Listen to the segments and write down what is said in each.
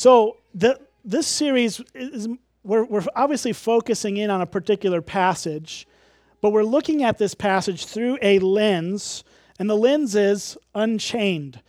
So the, this series is we're, we're obviously focusing in on a particular passage, but we're looking at this passage through a lens, and the lens is unchained.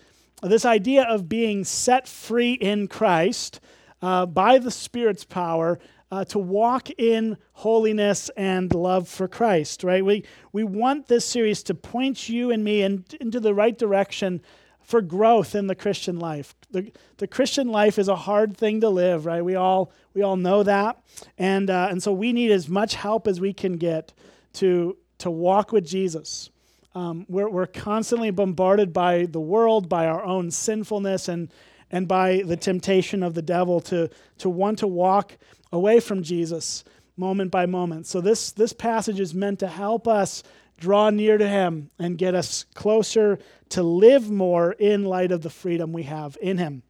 This idea of being set free in Christ uh, by the Spirit's power uh, to walk in holiness and love for Christ, right? We, we want this series to point you and me in, into the right direction for growth in the Christian life. The, the Christian life is a hard thing to live, right? We all, we all know that. And, uh, and so we need as much help as we can get to, to walk with Jesus. Um, we're, we're constantly bombarded by the world, by our own sinfulness, and, and by the temptation of the devil to, to want to walk away from Jesus moment by moment. So this, this passage is meant to help us draw near to him and get us closer to live more in light of the freedom we have in him.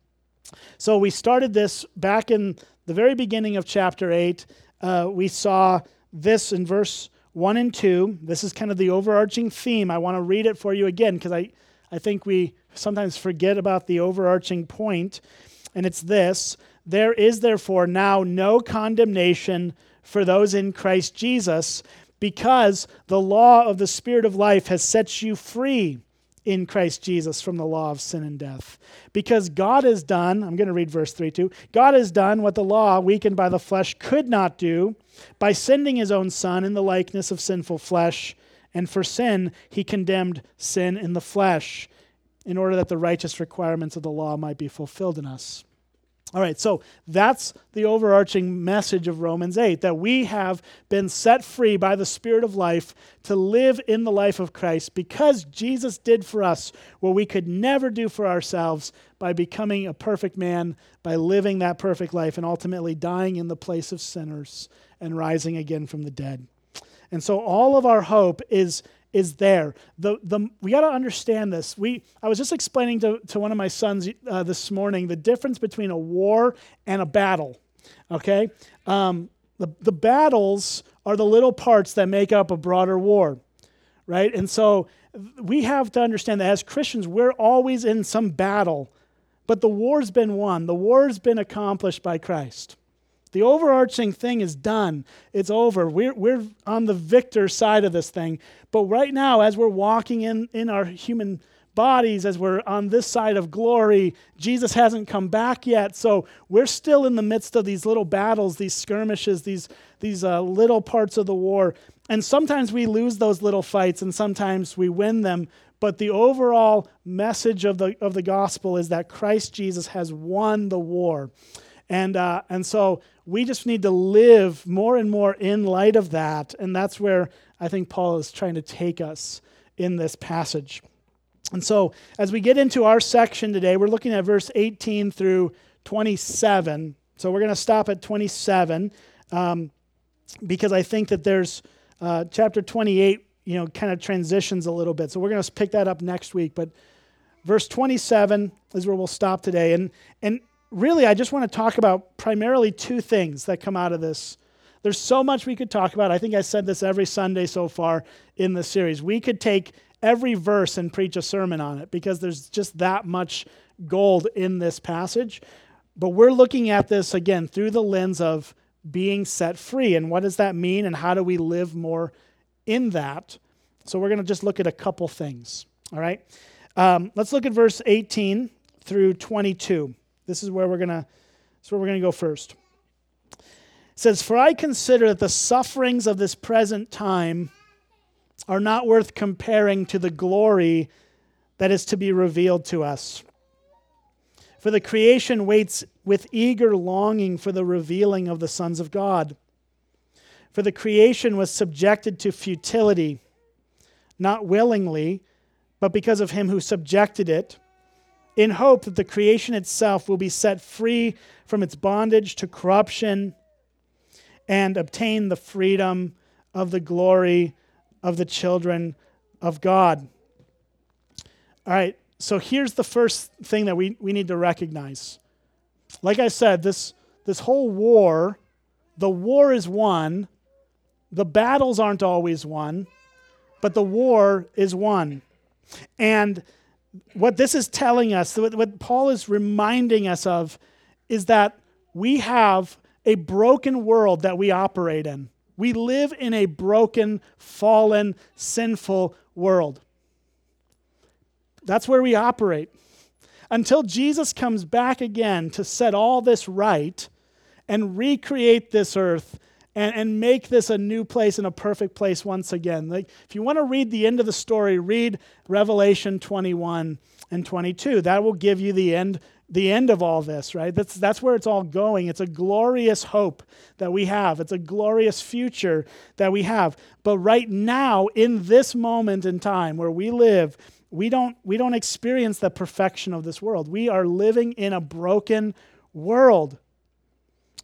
So we started this back in the very beginning of chapter 8. Uh, we saw this in verse 1 and 2. This is kind of the overarching theme. I want to read it for you again because I, I think we sometimes forget about the overarching point. And it's this There is therefore now no condemnation for those in Christ Jesus because the law of the Spirit of life has set you free in Christ Jesus from the law of sin and death. Because God has done, I'm going to read verse 3 too. God has done what the law, weakened by the flesh, could not do by sending his own Son in the likeness of sinful flesh. And for sin, he condemned sin in the flesh in order that the righteous requirements of the law might be fulfilled in us. All right, so that's the overarching message of Romans 8 that we have been set free by the Spirit of life to live in the life of Christ because Jesus did for us what we could never do for ourselves by becoming a perfect man, by living that perfect life, and ultimately dying in the place of sinners and rising again from the dead. And so all of our hope is is there. The, the, we got to understand this. We, I was just explaining to, to one of my sons uh, this morning the difference between a war and a battle. Okay? Um, the, the battles are the little parts that make up a broader war, right? And so we have to understand that as Christians, we're always in some battle, but the war's been won, the war's been accomplished by Christ. The overarching thing is done. It's over. We're, we're on the victor side of this thing. But right now, as we're walking in, in our human bodies, as we're on this side of glory, Jesus hasn't come back yet. So we're still in the midst of these little battles, these skirmishes, these, these uh, little parts of the war. And sometimes we lose those little fights and sometimes we win them. But the overall message of the, of the gospel is that Christ Jesus has won the war. And, uh, and so we just need to live more and more in light of that. And that's where I think Paul is trying to take us in this passage. And so, as we get into our section today, we're looking at verse 18 through 27. So, we're going to stop at 27 um, because I think that there's uh, chapter 28, you know, kind of transitions a little bit. So, we're going to pick that up next week. But verse 27 is where we'll stop today. And, and really, I just want to talk about primarily two things that come out of this. There's so much we could talk about. I think I said this every Sunday so far in the series. We could take every verse and preach a sermon on it because there's just that much gold in this passage. But we're looking at this again through the lens of being set free. And what does that mean? And how do we live more in that? So we're going to just look at a couple things. All right. Um, let's look at verse 18 through 22. This is where we're gonna. This is where we're gonna go first. It says, "For I consider that the sufferings of this present time are not worth comparing to the glory that is to be revealed to us." For the creation waits with eager longing for the revealing of the sons of God. For the creation was subjected to futility, not willingly, but because of him who subjected it in hope that the creation itself will be set free from its bondage to corruption and obtain the freedom of the glory of the children of God. All right, so here's the first thing that we, we need to recognize. Like I said, this, this whole war, the war is won, the battles aren't always won, but the war is won. And what this is telling us, what Paul is reminding us of, is that we have a broken world that we operate in. We live in a broken, fallen, sinful world. That's where we operate. Until Jesus comes back again to set all this right and recreate this earth and, and make this a new place and a perfect place once again. Like, if you want to read the end of the story, read Revelation 21 and 22. That will give you the end the end of all this, right? That's, that's where it's all going. It's a glorious hope that we have, it's a glorious future that we have. But right now, in this moment in time where we live, we don't, we don't experience the perfection of this world. We are living in a broken world.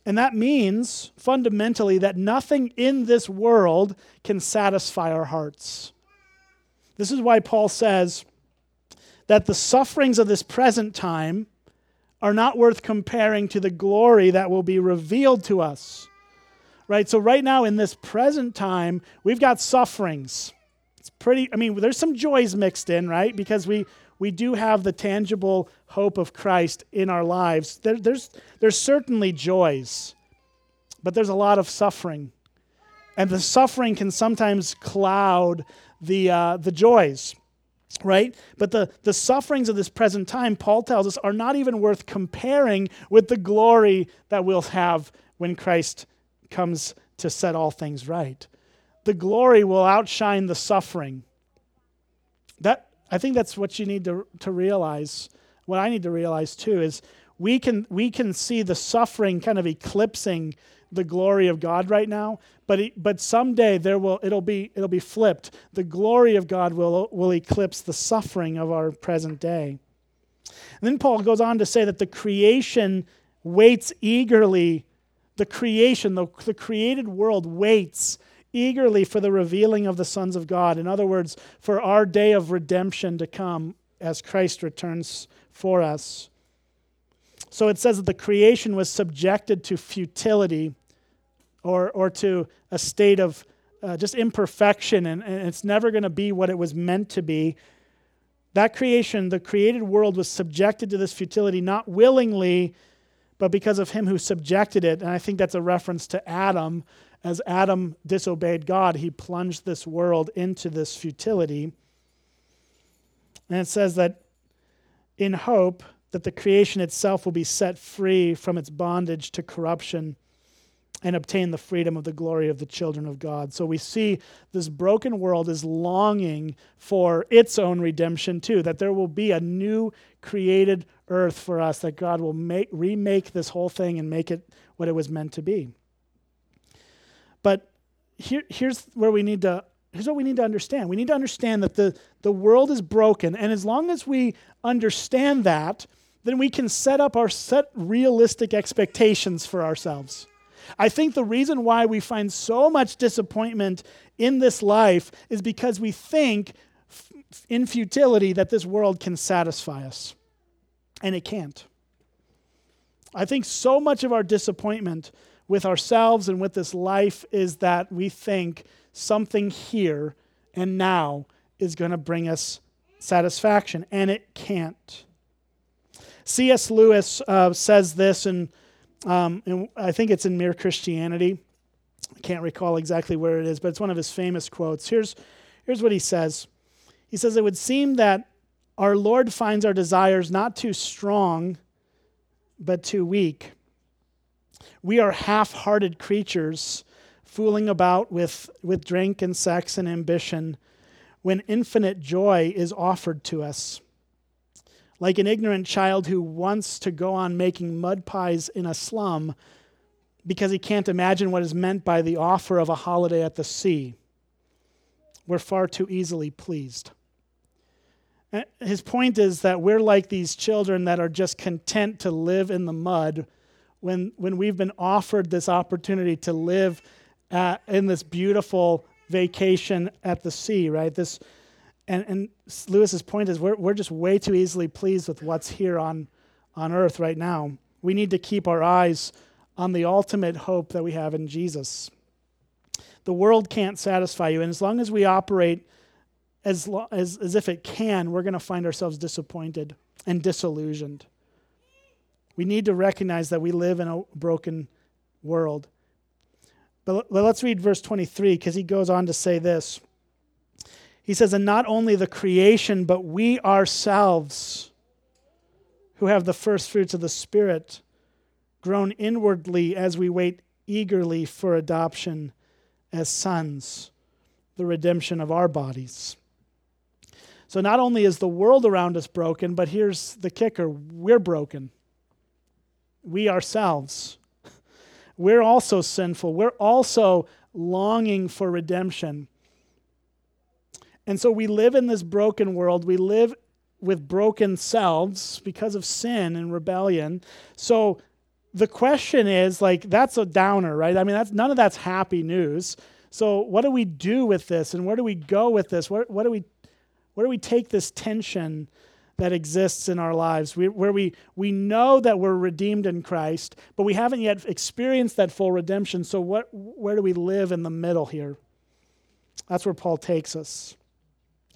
And that means fundamentally that nothing in this world can satisfy our hearts. This is why Paul says that the sufferings of this present time are not worth comparing to the glory that will be revealed to us. Right? So, right now, in this present time, we've got sufferings. It's pretty, I mean, there's some joys mixed in, right? Because we, we do have the tangible hope of Christ in our lives. There, there's, there's certainly joys, but there's a lot of suffering. And the suffering can sometimes cloud the, uh, the joys right? But the, the sufferings of this present time, Paul tells us, are not even worth comparing with the glory that we'll have when Christ comes to set all things right. The glory will outshine the suffering. That I think that's what you need to, to realize. What I need to realize too is we can we can see the suffering kind of eclipsing the glory of God right now, but it, but someday there will it'll be it'll be flipped. The glory of God will will eclipse the suffering of our present day. And then Paul goes on to say that the creation waits eagerly. The creation, the, the created world waits eagerly for the revealing of the sons of God. In other words, for our day of redemption to come as Christ returns for us. So it says that the creation was subjected to futility or, or to a state of uh, just imperfection, and, and it's never going to be what it was meant to be. That creation, the created world, was subjected to this futility not willingly, but because of him who subjected it. And I think that's a reference to Adam. As Adam disobeyed God, he plunged this world into this futility. And it says that in hope, that the creation itself will be set free from its bondage to corruption and obtain the freedom of the glory of the children of God. So we see this broken world is longing for its own redemption too, that there will be a new created earth for us, that God will make, remake this whole thing and make it what it was meant to be. Here, here's where we need to here's what we need to understand. We need to understand that the, the world is broken, and as long as we understand that, then we can set up our set realistic expectations for ourselves. I think the reason why we find so much disappointment in this life is because we think in futility that this world can satisfy us. And it can't. I think so much of our disappointment with ourselves and with this life is that we think something here and now is going to bring us satisfaction, and it can't. C.S. Lewis uh, says this, and, um, I think it's in Mere Christianity. I can't recall exactly where it is, but it's one of his famous quotes. Here's, here's what he says He says, It would seem that our Lord finds our desires not too strong, but too weak. We are half hearted creatures fooling about with, with drink and sex and ambition when infinite joy is offered to us. Like an ignorant child who wants to go on making mud pies in a slum because he can't imagine what is meant by the offer of a holiday at the sea. We're far too easily pleased. Eh, his point is that we're like these children that are just content to live in the mud when, when we've been offered this opportunity to live uh, in this beautiful vacation at the sea, right? This, and, and Lewis's point is we're, we're just way too easily pleased with what's here on, on earth right now. We need to keep our eyes on the ultimate hope that we have in Jesus. The world can't satisfy you, and as long as we operate as, lo- as, as if it can, we're going to find ourselves disappointed and disillusioned. We need to recognize that we live in a broken world. But let's read verse 23 because he goes on to say this. He says, And not only the creation, but we ourselves, who have the first fruits of the Spirit, groan inwardly as we wait eagerly for adoption as sons, the redemption of our bodies. So not only is the world around us broken, but here's the kicker we're broken. We ourselves. We're also sinful. We're also longing for redemption. And so we live in this broken world. We live with broken selves because of sin and rebellion. So the question is like that's a downer, right? I mean, that's none of that's happy news. So what do we do with this and where do we go with this? Where, what do we where do we take this tension that exists in our lives we, where we, we know that we're redeemed in Christ, but we haven't yet experienced that full redemption? So, what, where do we live in the middle here? That's where Paul takes us.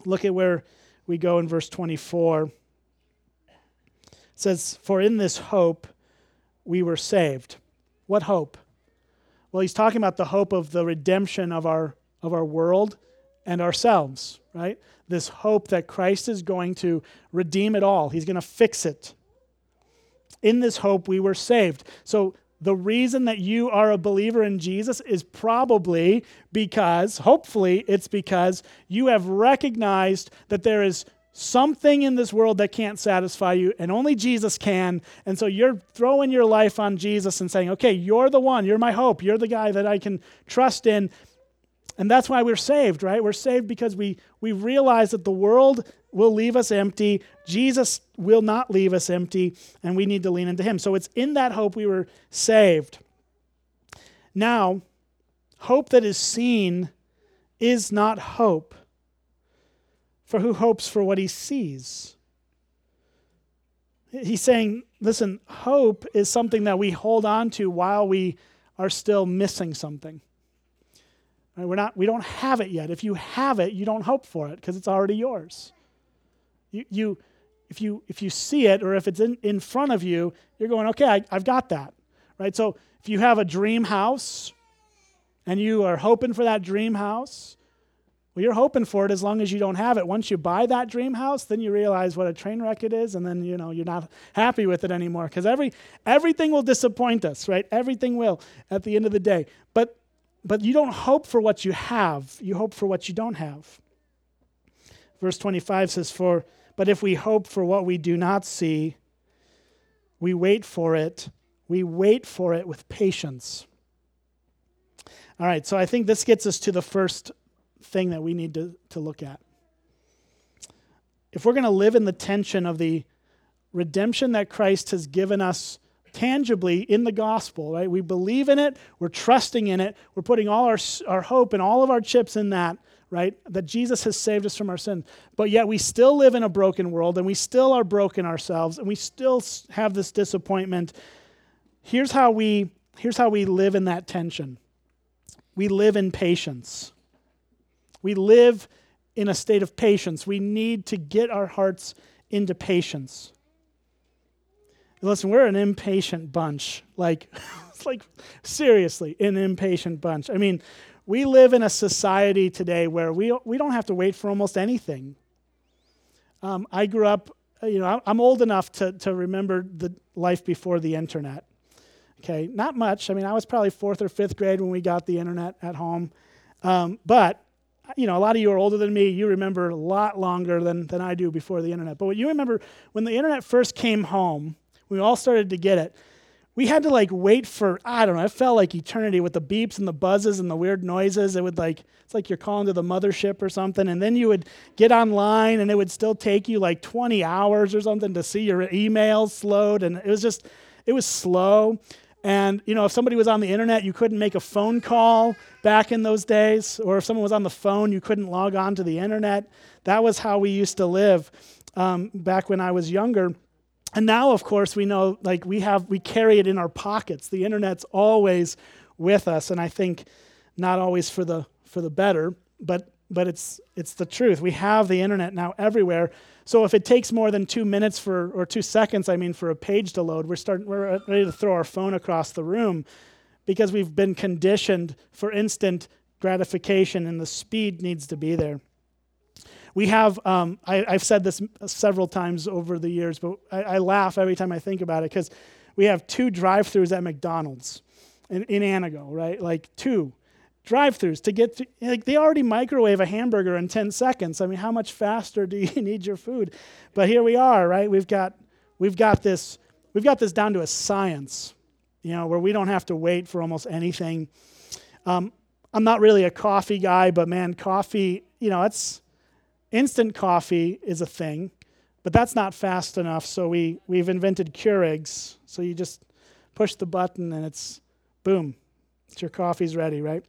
Look at where we go in verse 24. It says, For in this hope we were saved. What hope? Well, he's talking about the hope of the redemption of our, of our world and ourselves, right? This hope that Christ is going to redeem it all, He's going to fix it. In this hope, we were saved. So, the reason that you are a believer in Jesus is probably because, hopefully, it's because you have recognized that there is something in this world that can't satisfy you, and only Jesus can. And so you're throwing your life on Jesus and saying, okay, you're the one, you're my hope, you're the guy that I can trust in. And that's why we're saved, right? We're saved because we, we realize that the world will leave us empty. Jesus will not leave us empty, and we need to lean into him. So it's in that hope we were saved. Now, hope that is seen is not hope. For who hopes for what he sees? He's saying, listen, hope is something that we hold on to while we are still missing something. Right? We're not, we don't have it yet. If you have it, you don't hope for it because it's already yours. You, you, if, you, if you see it or if it's in, in front of you, you're going, okay, I, I've got that. Right? So if you have a dream house and you are hoping for that dream house, well, you're hoping for it as long as you don't have it. Once you buy that dream house, then you realize what a train wreck it is, and then you know you're not happy with it anymore. Because every everything will disappoint us, right? Everything will at the end of the day. But but you don't hope for what you have, you hope for what you don't have. Verse 25 says, For but if we hope for what we do not see, we wait for it. We wait for it with patience. All right, so I think this gets us to the first thing that we need to, to look at. If we're going to live in the tension of the redemption that Christ has given us tangibly in the gospel, right? We believe in it, we're trusting in it, we're putting all our, our hope and all of our chips in that, right? That Jesus has saved us from our sin. But yet we still live in a broken world and we still are broken ourselves and we still have this disappointment. Here's how we here's how we live in that tension. We live in patience. We live in a state of patience. We need to get our hearts into patience. Listen, we're an impatient bunch. Like, like seriously, an impatient bunch. I mean, we live in a society today where we, we don't have to wait for almost anything. Um, I grew up, you know, I'm old enough to, to remember the life before the internet. Okay, not much. I mean, I was probably fourth or fifth grade when we got the internet at home. Um, but, you know, a lot of you are older than me. You remember a lot longer than, than I do before the internet. But what you remember when the internet first came home, we all started to get it. We had to like wait for, I don't know, it felt like eternity with the beeps and the buzzes and the weird noises. It would like, it's like you're calling to the mothership or something. And then you would get online and it would still take you like 20 hours or something to see your emails slowed. And it was just, it was slow. And, you know, if somebody was on the internet, you couldn't make a phone call back in those days. Or if someone was on the phone, you couldn't log on to the internet. That was how we used to live um, back when I was younger. And now, of course, we know like we have we carry it in our pockets. The internet's always with us, and I think not always for the for the better, but but it's it's the truth. We have the internet now everywhere. So if it takes more than two minutes for or two seconds, I mean, for a page to load, we're starting we're ready to throw our phone across the room because we've been conditioned for instant gratification, and the speed needs to be there. We have, um, I, have said this several times over the years, but I, I laugh every time I think about it because we have two drive throughs at McDonald's in, in Antigo, right? Like two drive-throughs to get to, like they already microwave a hamburger in 10 seconds. I mean how much faster do you need your food? But here we are right? We've got we've got this we've got this down to a science you know where we don't have to wait for almost anything. Um, i'm not really a coffee guy but man coffee you know it's instant coffee is a thing but that's not fast enough so we we've invented keurigs so you just push the button and it's boom your coffee's ready, right?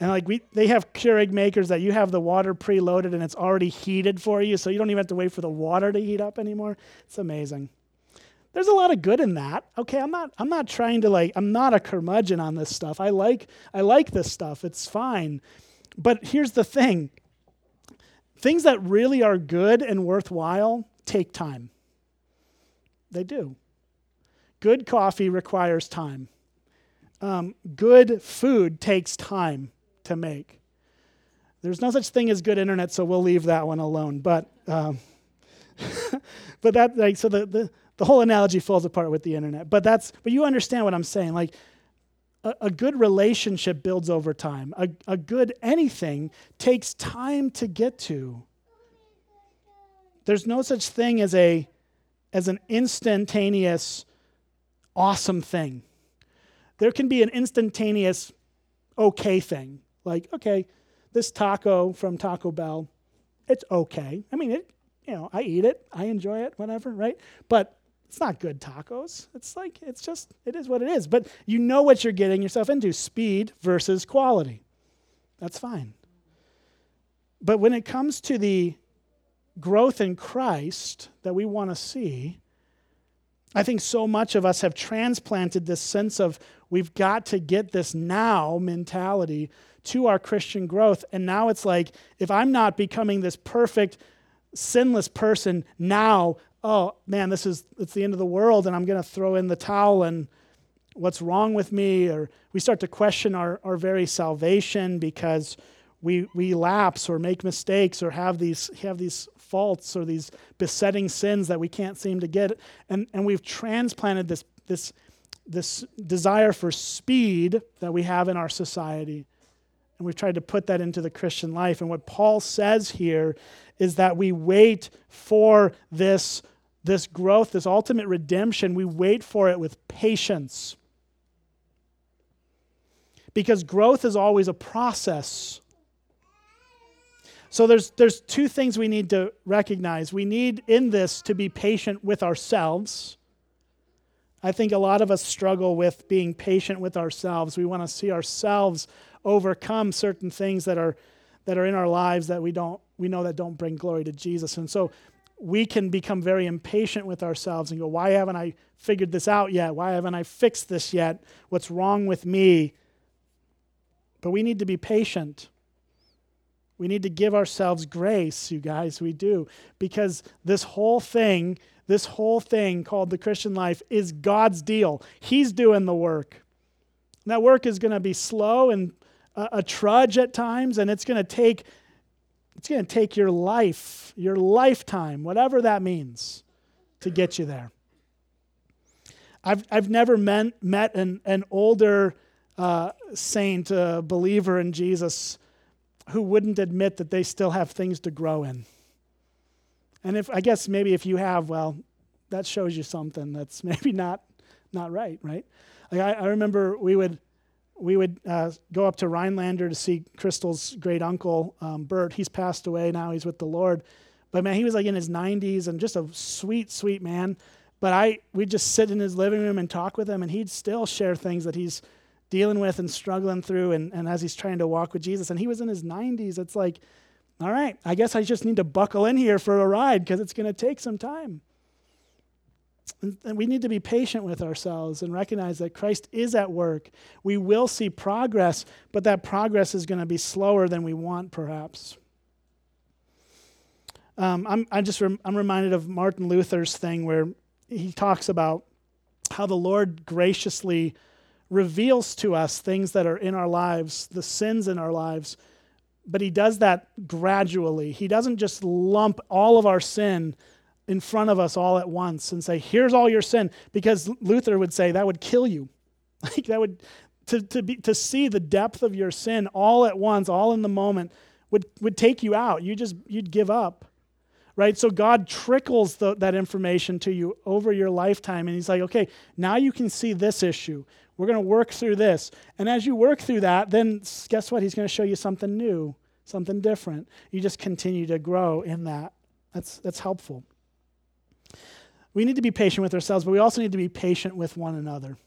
And like we, they have Keurig makers that you have the water preloaded and it's already heated for you, so you don't even have to wait for the water to heat up anymore. It's amazing. There's a lot of good in that. Okay, I'm not, I'm not trying to like, I'm not a curmudgeon on this stuff. I like, I like this stuff. It's fine. But here's the thing: things that really are good and worthwhile take time. They do. Good coffee requires time um, good food takes time to make. There's no such thing as good internet, so we'll leave that one alone. But, um, but that like so the, the the whole analogy falls apart with the internet. But that's but you understand what I'm saying. Like a, a good relationship builds over time. A, a good anything takes time to get to. There's no such thing as a as an instantaneous awesome thing there can be an instantaneous okay thing. Like, okay, this taco from Taco Bell, it's okay. I mean, it, you know, I eat it, I enjoy it, whatever, right? But it's not good tacos. It's like, it's just, it is what it is. But you know what you're getting yourself into speed versus quality. That's fine. But when it comes to the growth in Christ that we want to see, I think so much of us have transplanted this sense of we've got to get this now mentality to our Christian growth. And now it's like, if I'm not becoming this perfect, sinless person now, oh man, this is it's the end of the world, and I'm going to throw in the towel and what's wrong with me? Or we start to question our, our very salvation because we, we lapse or make mistakes or have these, have these faults or these besetting sins that we can't seem to get. And, and we've transplanted this, this this desire for speed that we have in our society. And we've tried to put that into the Christian life. And what Paul says here is that we wait for this, this growth, this ultimate redemption. We wait for it with patience. Because growth is always a process. So there's, there's two things we need to recognize. We need in this to be patient with ourselves I think a lot of us struggle with being patient with ourselves. We want to see ourselves overcome certain things that are that are in our lives that we don't we know that don't bring glory to Jesus. And so we can become very impatient with ourselves and go, why haven't I figured this out yet? Why haven't I fixed this yet? What's wrong with me? But we need to be patient. We need to give ourselves grace, you guys, we do. Because this whole thing this whole thing called the Christian life is God's deal. He's doing the work. And that work is going to be slow and a, a trudge at times, and it's going to take it's going to take your life, your lifetime, whatever that means, to get you there. I've, I've never met, met an, an older uh, saint, a believer in Jesus, who wouldn't admit that they still have things to grow in. And if I guess maybe if you have, well, that shows you something that's maybe not not right, right? Like I, I remember we would we would uh, go up to Rhinelander to see Crystal's great uncle um, Bert. He's passed away now; he's with the Lord. But man, he was like in his 90s and just a sweet, sweet man. But I we'd just sit in his living room and talk with him, and he'd still share things that he's dealing with and struggling through, and, and as he's trying to walk with Jesus. And he was in his 90s. It's like all right, I guess I just need to buckle in here for a ride because it's going to take some time. And we need to be patient with ourselves and recognize that Christ is at work. We will see progress, but that progress is going to be slower than we want, perhaps. Um, I'm, I just rem- I'm reminded of Martin Luther's thing where he talks about how the Lord graciously reveals to us things that are in our lives, the sins in our lives, but he does that gradually. He doesn't just lump all of our sin in front of us all at once and say, "Here's all your sin," because Luther would say that would kill you. Like that would to to be to see the depth of your sin all at once, all in the moment, would would take you out. You just you'd give up right? So God trickles the, that information to you over your lifetime, and He's like, okay, now you can see this issue. We're going to work through this. And as you work through that, then guess what? He's going to show you something new, something different. You just continue to grow in that. That's, that's helpful. We need to be patient with ourselves, but we also need to be patient with one another.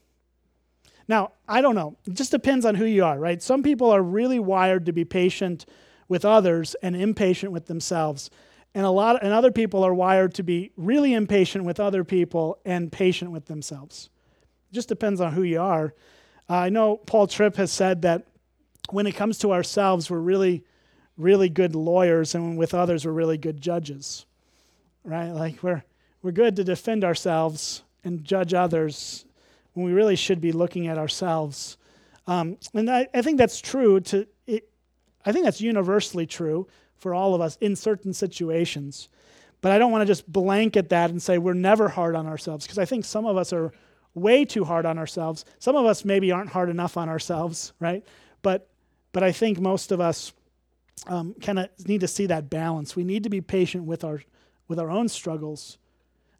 Now, I don't know. It just depends on who you are, right? Some people are really wired to be patient with others and impatient with themselves and a lot and other people are wired to be really impatient with other people and patient with themselves it just depends on who you are uh, i know paul tripp has said that when it comes to ourselves we're really really good lawyers and with others we're really good judges right like we're we're good to defend ourselves and judge others when we really should be looking at ourselves um, and I, I think that's true to it, i think that's universally true for all of us in certain situations. But I don't want to just blanket that and say we're never hard on ourselves because I think some of us are way too hard on ourselves. Some of us maybe aren't hard enough on ourselves, right? But but I think most of us um, kind of need to see that balance. We need to be patient with our with our own struggles.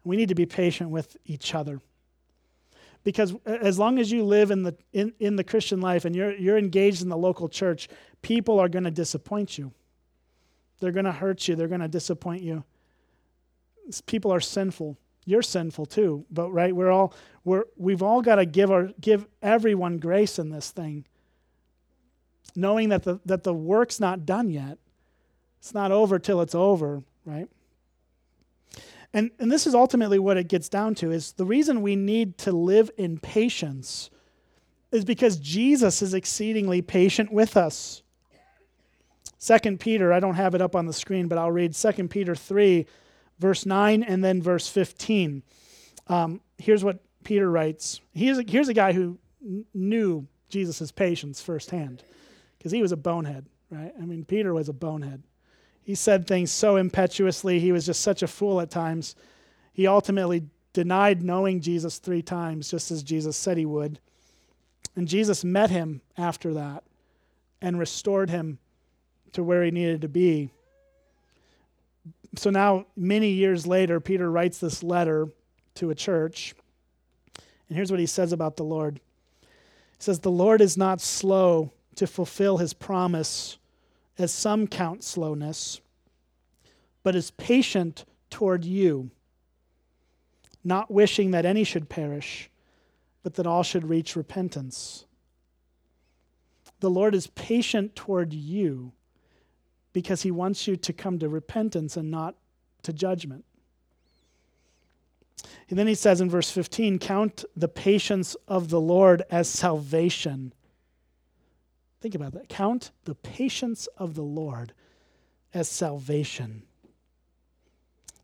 We need to be patient with each other. Because as long as you live in the in, in the Christian life and you're you're engaged in the local church, people are going to disappoint you. They're going to hurt you. They're going to disappoint you. People are sinful. You're sinful too, but right, we're all we're we've all got to give our give everyone grace in this thing. Knowing that the that the work's not done yet. It's not over till it's over, right? And and this is ultimately what it gets down to is the reason we need to live in patience is because Jesus is exceedingly patient with us. 2 Peter, I don't have it up on the screen, but I'll read 2 Peter 3, verse 9, and then verse 15. Um, here's what Peter writes. Here's a, here's a guy who knew Jesus' patience firsthand because he was a bonehead, right? I mean, Peter was a bonehead. He said things so impetuously, he was just such a fool at times. He ultimately denied knowing Jesus three times, just as Jesus said he would. And Jesus met him after that and restored him to where he needed to be. So now, many years later, Peter writes this letter to a church. And here's what he says about the Lord He says, The Lord is not slow to fulfill his promise, as some count slowness, but is patient toward you, not wishing that any should perish, but that all should reach repentance. The Lord is patient toward you because he wants you to come to repentance and not to judgment. And then he says in verse 15, Count the patience of the Lord as salvation. Think about that. Count the patience of the Lord as salvation.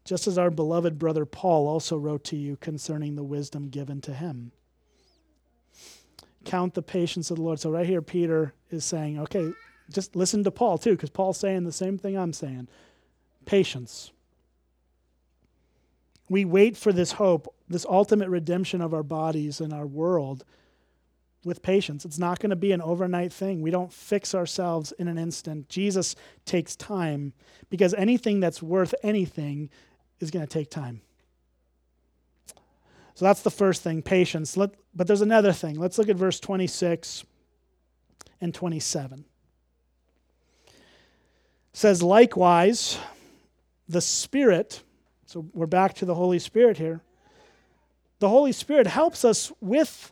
Just as our beloved brother Paul also wrote to you concerning the wisdom given to him. Count the patience of the Lord. So, right here, Peter is saying, okay, just listen to Paul too, because Paul's saying the same thing I'm saying. Patience. We wait for this hope, this ultimate redemption of our bodies and our world with patience. It's not going to be an overnight thing. We don't fix ourselves in an instant. Jesus takes time because anything that's worth anything is going to take time. So that's the first thing, patience. Let, but there's another thing. Let's look at verse 26 and 27 says, likewise, the Spirit, so we're back to the Holy Spirit here. The Holy Spirit helps us with,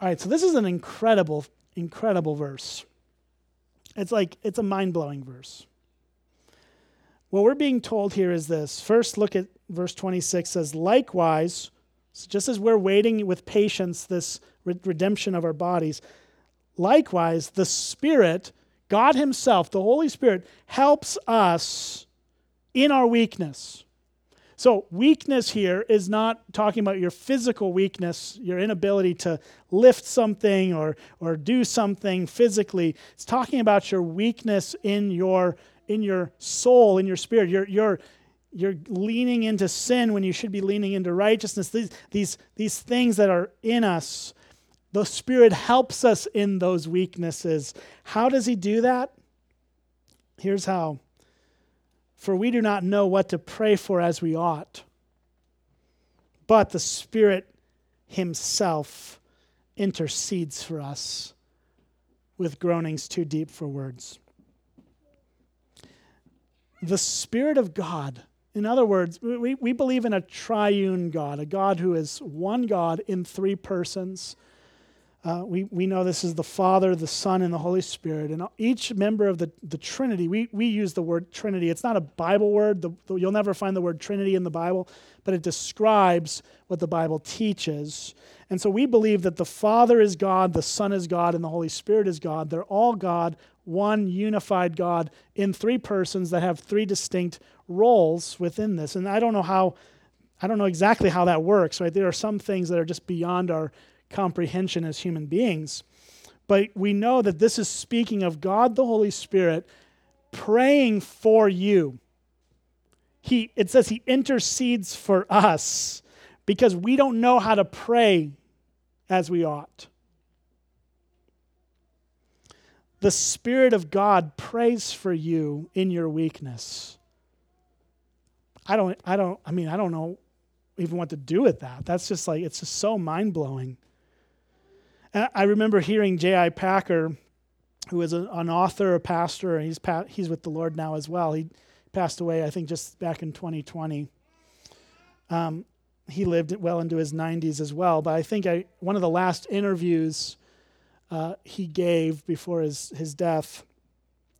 All right, so this is an incredible, incredible verse. It's like, it's a mind blowing verse. What we're being told here is this. First, look at verse 26 says, Likewise, so just as we're waiting with patience this redemption of our bodies, likewise, the Spirit, God Himself, the Holy Spirit, helps us in our weakness. So, weakness here is not talking about your physical weakness, your inability to lift something or, or do something physically. It's talking about your weakness in your, in your soul, in your spirit. You're, you're, you're leaning into sin when you should be leaning into righteousness. These, these, these things that are in us, the Spirit helps us in those weaknesses. How does He do that? Here's how for we do not know what to pray for as we ought. But the Spirit Himself intercedes for us with groanings too deep for words. The Spirit of God, in other words, we, we believe in a triune God, a God who is one God in three persons uh, we, we know this is the Father, the Son, and the Holy Spirit. And each member of the, the Trinity, we, we use the word Trinity. It's not a Bible word. The, the, you'll never find the word Trinity in the Bible, but it describes what the Bible teaches. And so we believe that the Father is God, the Son is God, and the Holy Spirit is God. They're all God, one unified God in three persons that have three distinct roles within this. And I don't know how, I don't know exactly how that works, right? There are some things that are just beyond our comprehension as human beings. But we know that this is speaking of God the Holy Spirit praying for you. He, it says he intercedes for us because we don't know how to pray as we ought. The Spirit of God prays for you in your weakness. I don't, I don't, I mean, I don't know even what to do with that. That's just like, it's just so mind blowing. I remember hearing J.I. Packer, who is a, an author, a pastor, and he's, pa- he's with the Lord now as well. He passed away, I think, just back in 2020. Um, he lived well into his 90s as well. But I think I, one of the last interviews uh, he gave before his, his death,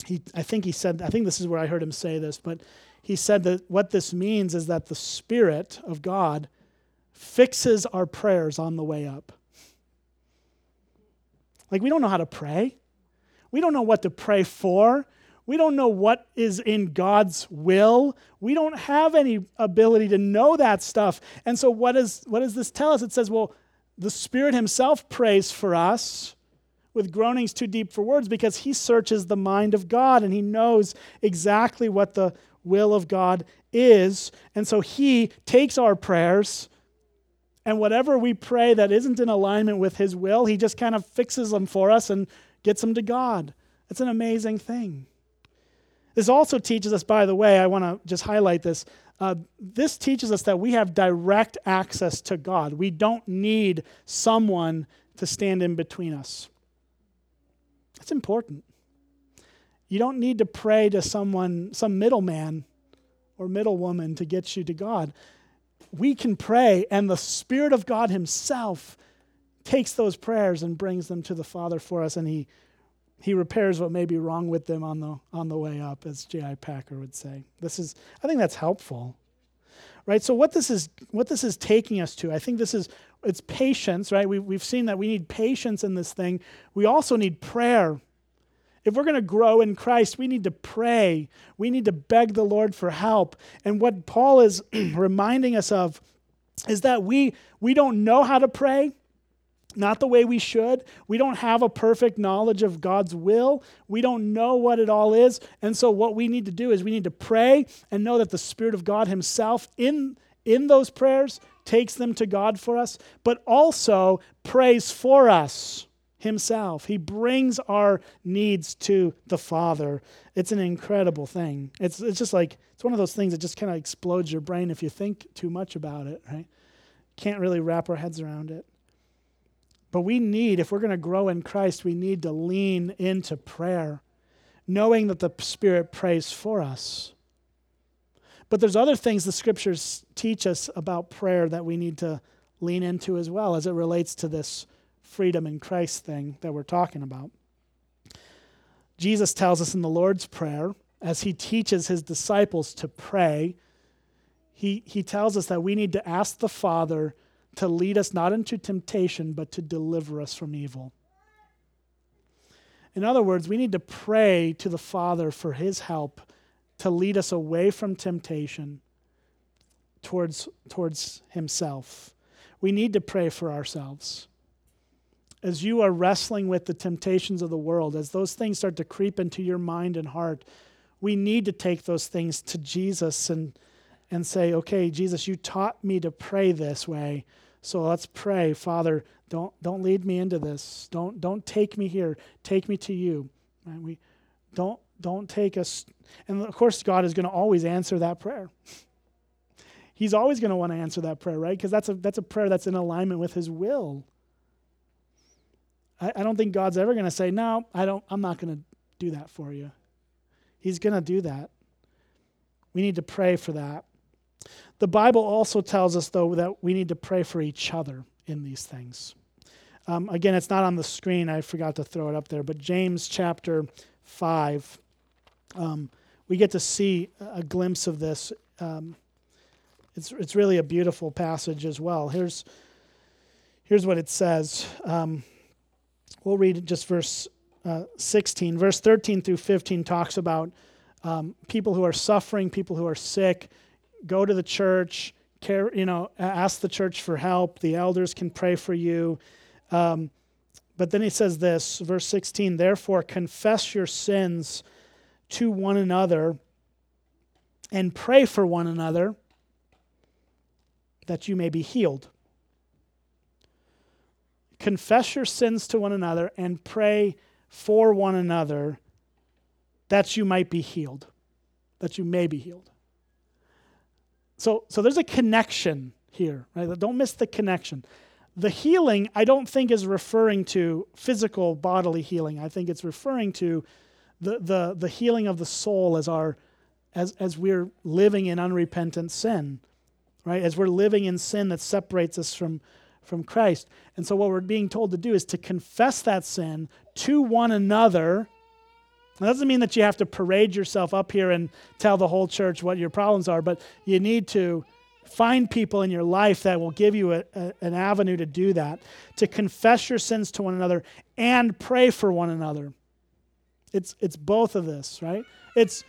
he, I think he said, I think this is where I heard him say this, but he said that what this means is that the Spirit of God fixes our prayers on the way up. Like, we don't know how to pray. We don't know what to pray for. We don't know what is in God's will. We don't have any ability to know that stuff. And so, what, is, what does this tell us? It says, well, the Spirit Himself prays for us with groanings too deep for words because He searches the mind of God and He knows exactly what the will of God is. And so, He takes our prayers and whatever we pray that isn't in alignment with His will, He just kind of fixes them for us and gets them to God. It's an amazing thing. This also teaches us, by the way, I want to just highlight this. Uh, this teaches us that we have direct access to God. We don't need someone to stand in between us. That's important. You don't need to pray to someone, some middleman or middlewoman to get you to God we can pray, and the Spirit of God Himself takes those prayers and brings them to the Father for us, and He he repairs what may be wrong with them on the on the way up, as J.I. Packer would say. This is I think that's helpful. Right? So what this is what this is taking us to, I think this is it's patience, right? We, we've seen that we need patience in this thing. We also need prayer. If we're going to grow in Christ, we need to pray. We need to beg the Lord for help. And what Paul is reminding us of is that we, we don't know how to pray, not the way we should. We don't have a perfect knowledge of God's will. We don't know what it all is. And so, what we need to do is we need to pray and know that the Spirit of God Himself in, in those prayers takes them to God for us, but also prays for us himself. He brings our needs to the Father. It's an incredible thing. It's, it's just like, it's one of those things that just kind of explodes your brain if you think too much about it, right? Can't really wrap our heads around it. But we need, if we're going to grow in Christ, we need to lean into prayer, knowing that the Spirit prays for us. But there's other things the scriptures teach us about prayer that we need to lean into as well as it relates to this freedom in Christ thing that we're talking about. Jesus tells us in the Lord's Prayer, as he teaches his disciples to pray, he, he tells us that we need to ask the Father to lead us not into temptation, but to deliver us from evil. In other words, we need to pray to the Father for his help to lead us away from temptation towards, towards himself. We need to pray for ourselves. As you are wrestling with the temptations of the world, as those things start to creep into your mind and heart, we need to take those things to Jesus and, and say, okay, Jesus, you taught me to pray this way. So let's pray, Father, don't, don't lead me into this. Don't, don't take me here. Take me to you. Right? We don't, don't take us. And of course, God is going to always answer that prayer. He's always going to want to answer that prayer, right? Because that's a, that's a prayer that's in alignment with His will. I, I don't think God's ever going to say, no, I don't, I'm not going to do that for you. He's going to do that. We need to pray for that. The Bible also tells us, though, that we need to pray for each other in these things. Um, again, it's not on the screen. I forgot to throw it up there. But James chapter 5, um, we get to see a glimpse of this. Um, it's, it's really a beautiful passage as well. Here's, here's what it says. We'll read just verse uh, 16. Verse 13 through 15 talks about um, people who are suffering, people who are sick. Go to the church, care, you know, ask the church for help. The elders can pray for you. Um, but then he says this, verse 16, therefore confess your sins to one another and pray for one another that you may be healed. Confess your sins to one another and pray for one another that you might be healed, that you may be healed. So, so there's a connection here, right? Don't miss the connection. The healing, I don't think, is referring to physical bodily healing. I think it's referring to the, the, the healing of the soul as, our, as, as we're living in unrepentant sin, right? As we're living in sin that separates us from, from Christ. And so, what we're being told to do is to confess that sin to one another. That doesn't mean that you have to parade yourself up here and tell the whole church what your problems are, but you need to find people in your life that will give you a, a, an avenue to do that, to confess your sins to one another and pray for one another. It's, it's both of this, right? It's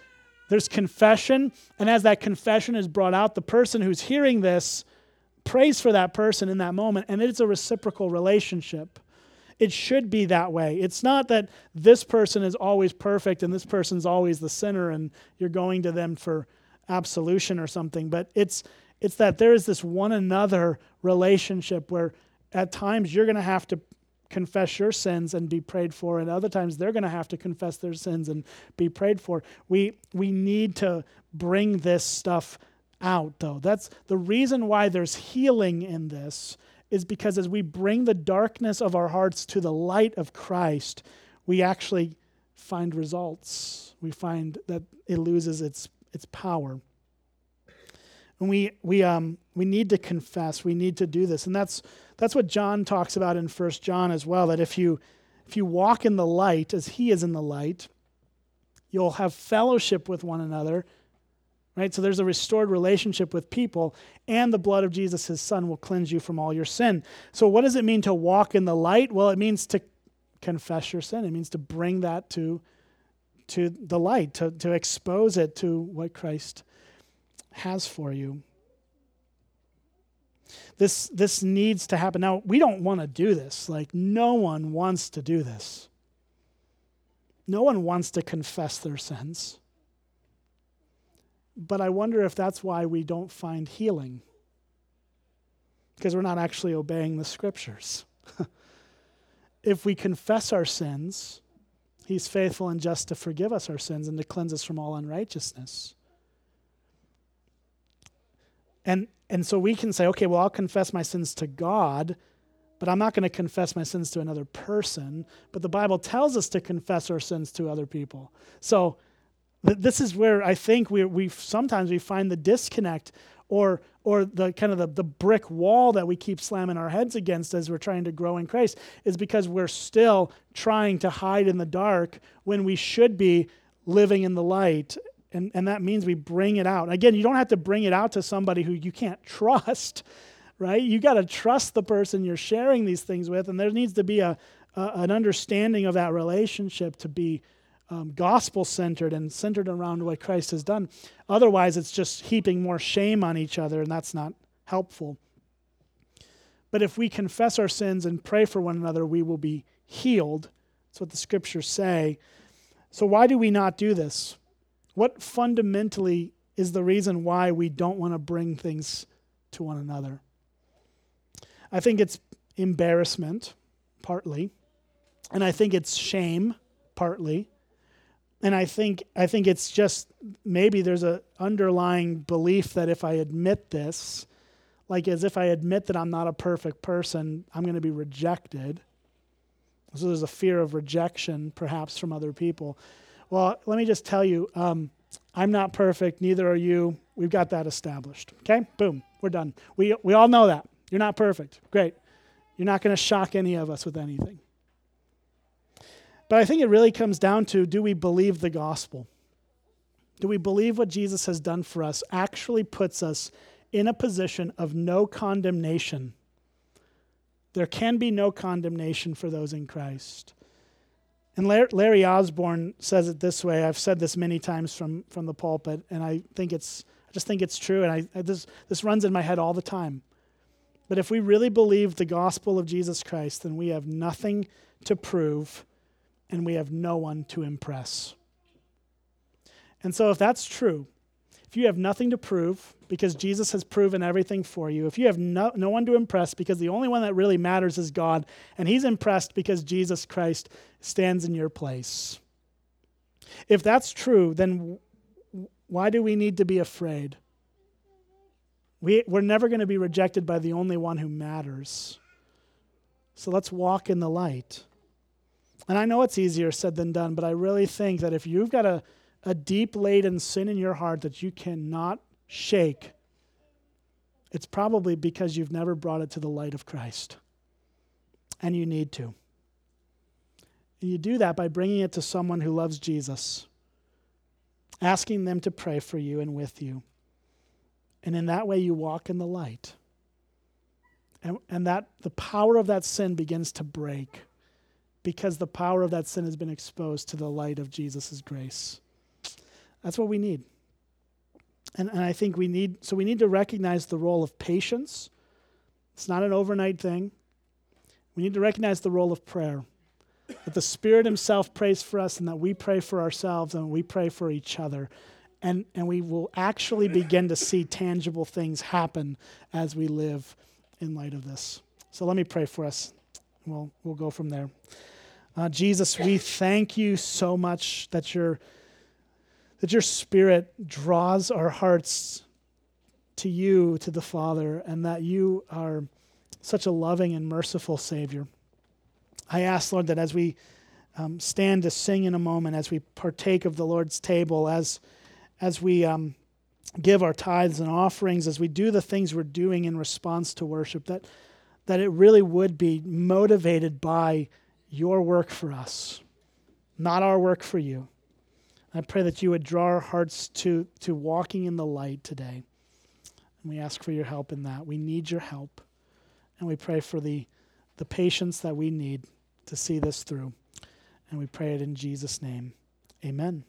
there's confession, and as that confession is brought out, the person who's hearing this prays for that person in that moment, and it's a reciprocal relationship. It should be that way. It's not that this person is always perfect and this person's always the sinner and you're going to them for absolution or something, but it's it's that there is this one another relationship where at times you're going to have to confess your sins and be prayed for and other times they're going to have to confess their sins and be prayed for we we need to bring this stuff out though. That's the reason why there's healing in this is because as we bring the darkness of our hearts to the light of Christ we actually find results. We find that it loses its its power. And we we um we need to confess. We need to do this. And that's that's what John talks about in First John as well, that if you if you walk in the light as he is in the light, you'll have fellowship with one another. Right? So there's a restored relationship with people, and the blood of Jesus, his son, will cleanse you from all your sin. So, what does it mean to walk in the light? Well, it means to confess your sin. It means to bring that to, to the light, to, to expose it to what Christ has for you. This, this needs to happen. Now, we don't want to do this. Like, no one wants to do this. No one wants to confess their sins. But I wonder if that's why we don't find healing. Because we're not actually obeying the scriptures. if we confess our sins, He's faithful and just to forgive us our sins and to cleanse us from all unrighteousness. And, and so we can say, okay, well, I'll confess my sins to God, but I'm not going to confess my sins to another person. But the Bible tells us to confess our sins to other people. So This is where I think we we sometimes we find the disconnect or or the kind of the, the brick wall that we keep slamming our heads against as we're trying to grow in Christ is because we're still trying to hide in the dark when we should be living in the light. And, and that means we bring it out. Again, you don't have to bring it out to somebody who you can't trust, right? You got to trust the person you're sharing these things with, and there needs to be a, a an understanding of that relationship to be um, gospel centered and centered around what Christ has done. Otherwise, it's just heaping more shame on each other, and that's not helpful. But if we confess our sins and pray for one another, we will be healed. That's what the scriptures say. So, why do we not do this? What fundamentally is the reason why we don't want to bring things to one another? I think it's embarrassment, partly, and I think it's shame, partly and I think I think it's just maybe there's a underlying belief that if I admit this, like as if I admit that I'm not a perfect person, I'm going to be rejected. So there's a fear of rejection, perhaps from other people. Well, let me just tell you, um, I'm not perfect. Neither are you. We've got that established. Okay, boom, we're done. We we all know that you're not perfect. Great. You're not going to shock any of us with anything. But I think it really comes down to do we believe the gospel? Do we believe what Jesus has done for us actually puts us in a position of no condemnation? There can be no condemnation for those in Christ. And Larry Osborne says it this way. I've said this many times from, from the pulpit, and I think it's I just think it's true, and I, I this this runs in my head all the time. But if we really believe the gospel of Jesus Christ, then we have nothing to prove and we have no one to impress. And so, if that's true, if you have nothing to prove because Jesus has proven everything for you, if you have no, no one to impress because the only one that really matters is God, and He's impressed because Jesus Christ stands in your place, if that's true, then why do we need to be afraid? We, we're never going to be rejected by the only one who matters. So let's walk in the light. And I know it's easier said than done, but I really think that if you've got a, a deep laden sin in your heart that you cannot shake, it's probably because you've never brought it to the light of Christ. And you need to. And you do that by bringing it to someone who loves Jesus, asking them to pray for you and with you. And in that way, you walk in the light. And, and that the power of that sin begins to break because the power of that sin has been exposed to the light of Jesus' grace. That's what we need. And, and I think we need, so we need to recognize the role of patience. It's not an overnight thing. We need to recognize the role of prayer. That the Spirit Himself prays for us and that we pray for ourselves and we pray for each other. And, and we will actually begin to see tangible things happen as we live in light of this. So let me pray for us. We'll, we'll go from there. Uh, Jesus, we thank you so much that your, that your Spirit draws our hearts to you, to the Father, and that you are such a loving and merciful Savior. I ask, Lord, that as we um, stand to sing in a moment, as we partake of the Lord's table, as, as we um, give our tithes and offerings, as we do the things we're doing in response to worship, that, that it really would be motivated by your work for us, not our work for you. I pray that you would draw our hearts to, to walking in the light today. And we ask for your help in that. We need your help. And we pray for the, the patience that we need to see this through. And we pray it in Jesus' name. Amen.